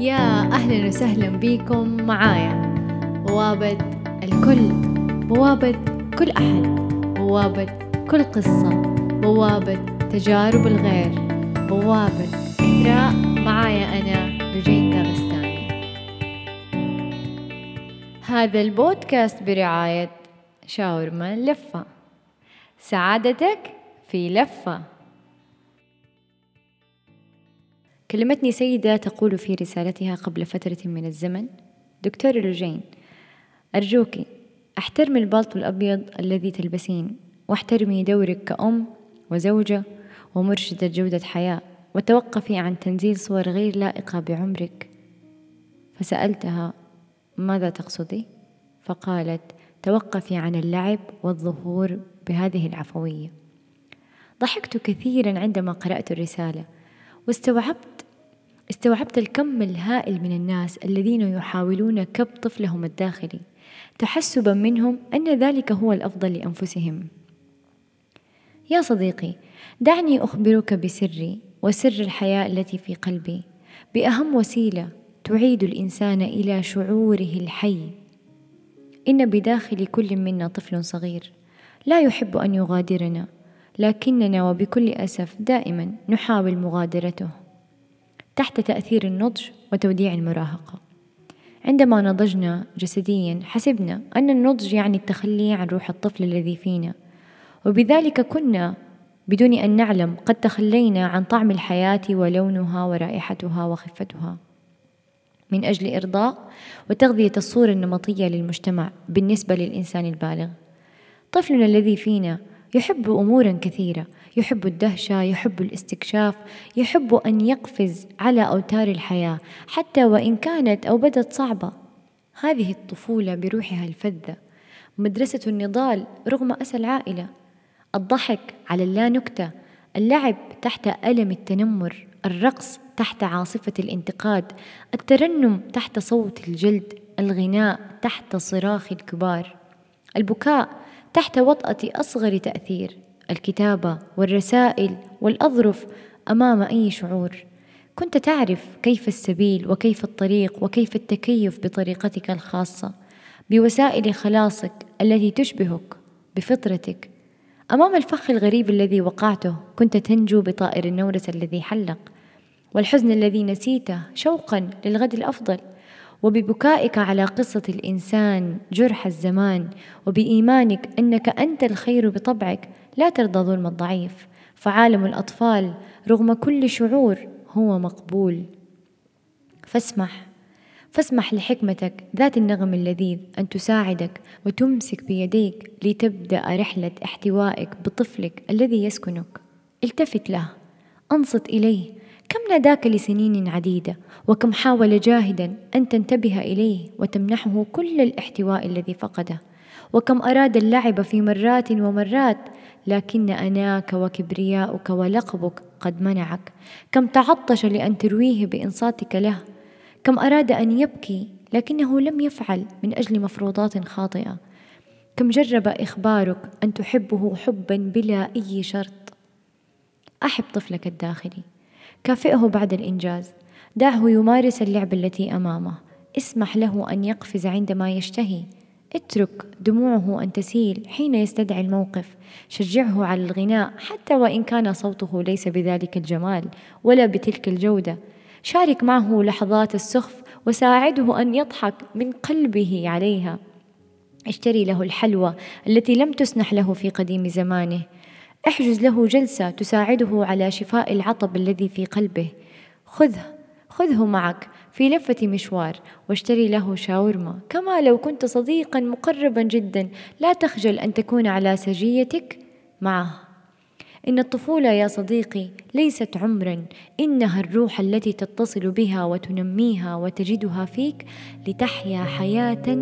يا أهلا وسهلا بكم معايا. بوابة الكل بوابة كل أحد بوابة كل قصة بوابة تجارب الغير بوابة إثراء معايا أنا لجين داغستاني هذا البودكاست برعاية شاورما لفة. سعادتك في لفة. كلمتني سيدة تقول في رسالتها قبل فترة من الزمن دكتور لوجين أرجوك احترمي البالطو الأبيض الذي تلبسين واحترمي دورك كأم وزوجة ومرشدة جودة حياة وتوقفي عن تنزيل صور غير لائقة بعمرك فسألتها ماذا تقصدي؟ فقالت توقفي عن اللعب والظهور بهذه العفوية ضحكت كثيرا عندما قرأت الرسالة واستوعبت استوعبت الكم الهائل من الناس الذين يحاولون كب طفلهم الداخلي. تحسبا منهم أن ذلك هو الأفضل لأنفسهم. يا صديقي دعني أخبرك بسري وسر الحياة التي في قلبي. بأهم وسيلة تعيد الإنسان إلى شعوره الحي. إن بداخل كل منا طفل صغير. لا يحب أن يغادرنا. لكننا وبكل أسف دائما نحاول مغادرته تحت تأثير النضج وتوديع المراهقة. عندما نضجنا جسديا حسبنا أن النضج يعني التخلي عن روح الطفل الذي فينا وبذلك كنا بدون أن نعلم قد تخلينا عن طعم الحياة ولونها ورائحتها وخفتها. من أجل إرضاء وتغذية الصورة النمطية للمجتمع بالنسبة للإنسان البالغ طفلنا الذي فينا يحب أمورا كثيرة يحب الدهشة يحب الاستكشاف يحب أن يقفز على أوتار الحياة حتى وإن كانت أو بدت صعبة. هذه الطفولة بروحها الفذة. مدرسة النضال رغم أسى العائلة. الضحك على اللا نكته اللعب تحت ألم التنمر الرقص تحت عاصفة الانتقاد الترنم تحت صوت الجلد الغناء تحت صراخ الكبار. البكاء تحت وطأة أصغر تأثير الكتابة والرسائل والأظرف أمام أي شعور. كنت تعرف كيف السبيل وكيف الطريق وكيف التكيف بطريقتك الخاصة بوسائل خلاصك التي تشبهك بفطرتك. أمام الفخ الغريب الذي وقعته كنت تنجو بطائر النورس الذي حلق والحزن الذي نسيته شوقا للغد الأفضل. وببكائك على قصة الإنسان جرح الزمان وبإيمانك أنك أنت الخير بطبعك لا ترضى ظلم الضعيف. فعالم الأطفال رغم كل شعور هو مقبول. فاسمح فاسمح لحكمتك ذات النغم اللذيذ أن تساعدك وتمسك بيديك لتبدأ رحلة احتوائك بطفلك الذي يسكنك. التفت له أنصت إليه كم ناداك لسنين عديدة؟ وكم حاول جاهدا أن تنتبه إليه وتمنحه كل الاحتواء الذي فقده؟ وكم أراد اللعب في مرات ومرات لكن أناك وكبرياؤك ولقبك قد منعك؟ كم تعطش لأن ترويه بإنصاتك له؟ كم أراد أن يبكي لكنه لم يفعل من أجل مفروضات خاطئة؟ كم جرب إخبارك أن تحبه حبا بلا أي شرط؟ أحب طفلك الداخلي. كافئه بعد الإنجاز. دعه يمارس اللعبة التي أمامه. اسمح له أن يقفز عندما يشتهي. اترك دموعه أن تسيل حين يستدعي الموقف. شجعه على الغناء حتى وإن كان صوته ليس بذلك الجمال ولا بتلك الجودة. شارك معه لحظات السخف وساعده أن يضحك من قلبه عليها. اشتري له الحلوى التي لم تسنح له في قديم زمانه. احجز له جلسة تساعده على شفاء العطب الذي في قلبه. خذه خذه معك في لفة مشوار واشتري له شاورما. كما لو كنت صديقا مقربا جدا لا تخجل أن تكون على سجيتك معه. إن الطفولة يا صديقي ليست عمرا. إنها الروح التي تتصل بها وتنميها وتجدها فيك لتحيا حياة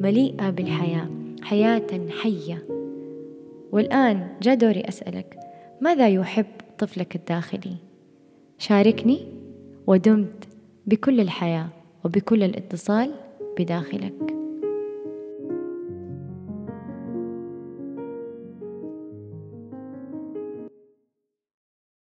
مليئة بالحياة حياة حية. والآن جاء دوري أسألك ماذا يحب طفلك الداخلي؟ شاركني ودمت بكل الحياة وبكل الاتصال بداخلك